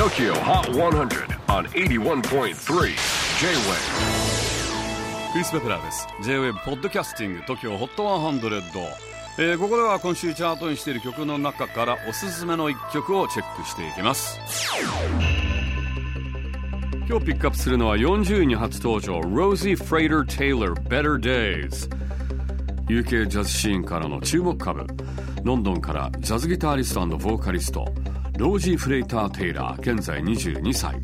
TOKYO HOT 100 on 81.3 J-WAVE クリス・ベプラーです。J-WAVE ポッドキャスティング TOKYO HOT 100、えー、ここでは今週チャートにしている曲の中からおすすめの一曲をチェックしていきます。今日ピックアップするのは40位に初登場 Rosie Frater Taylor Better Days UK ジャズシーンからの注目株。ロンドンからジャズギタリストボーカリスト。ロージー・フレイター・テイラー現在22歳。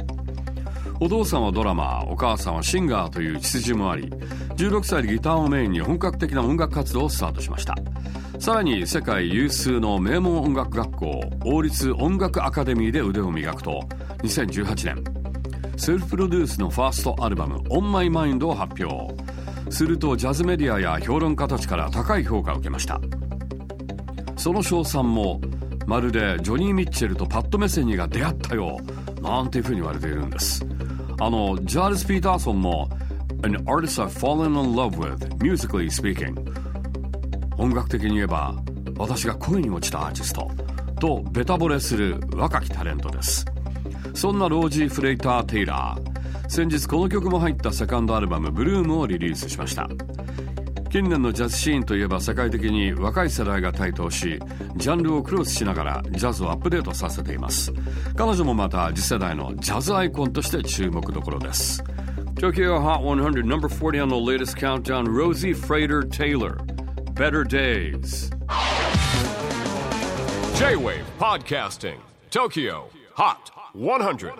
お父さんはドラマーお母さんはシンガーという血筋もあり16歳でギターをメインに本格的な音楽活動をスタートしました。さらに世界有数の名門音楽学校王立音楽アカデミーで腕を磨くと2018年セルフプロデュースのファーストアルバム「オンマイマインドを発表。するとジャズメディアや評論家たちから高い評価を受けました。その称賛もまるでジョニー・ミッチェルとパッド・メッセニーが出会ったよなんていうふうに言われているんです。あのジャールス・ピーターソンも An artist I've fallen in love with musically speaking 音楽的に言えば私が恋に落ちたアーティストとベタ惚れする若きタレントです。そんなロージー・フレイター・テイラー先日この曲も入ったセカンドアルバム「ブルームをリリースしました。近年のジャズシーンといえば世界的に若い世代が台頭しジャンルをクロスしながらジャズをアップデートさせています彼女もまた次世代のジャズアイコンとして注目どころです Tokyo Hot 100 number 40 on the latest countdown Rosie Frater Taylor Better Days J-WAVE PODCASTING TOKYO HOT 100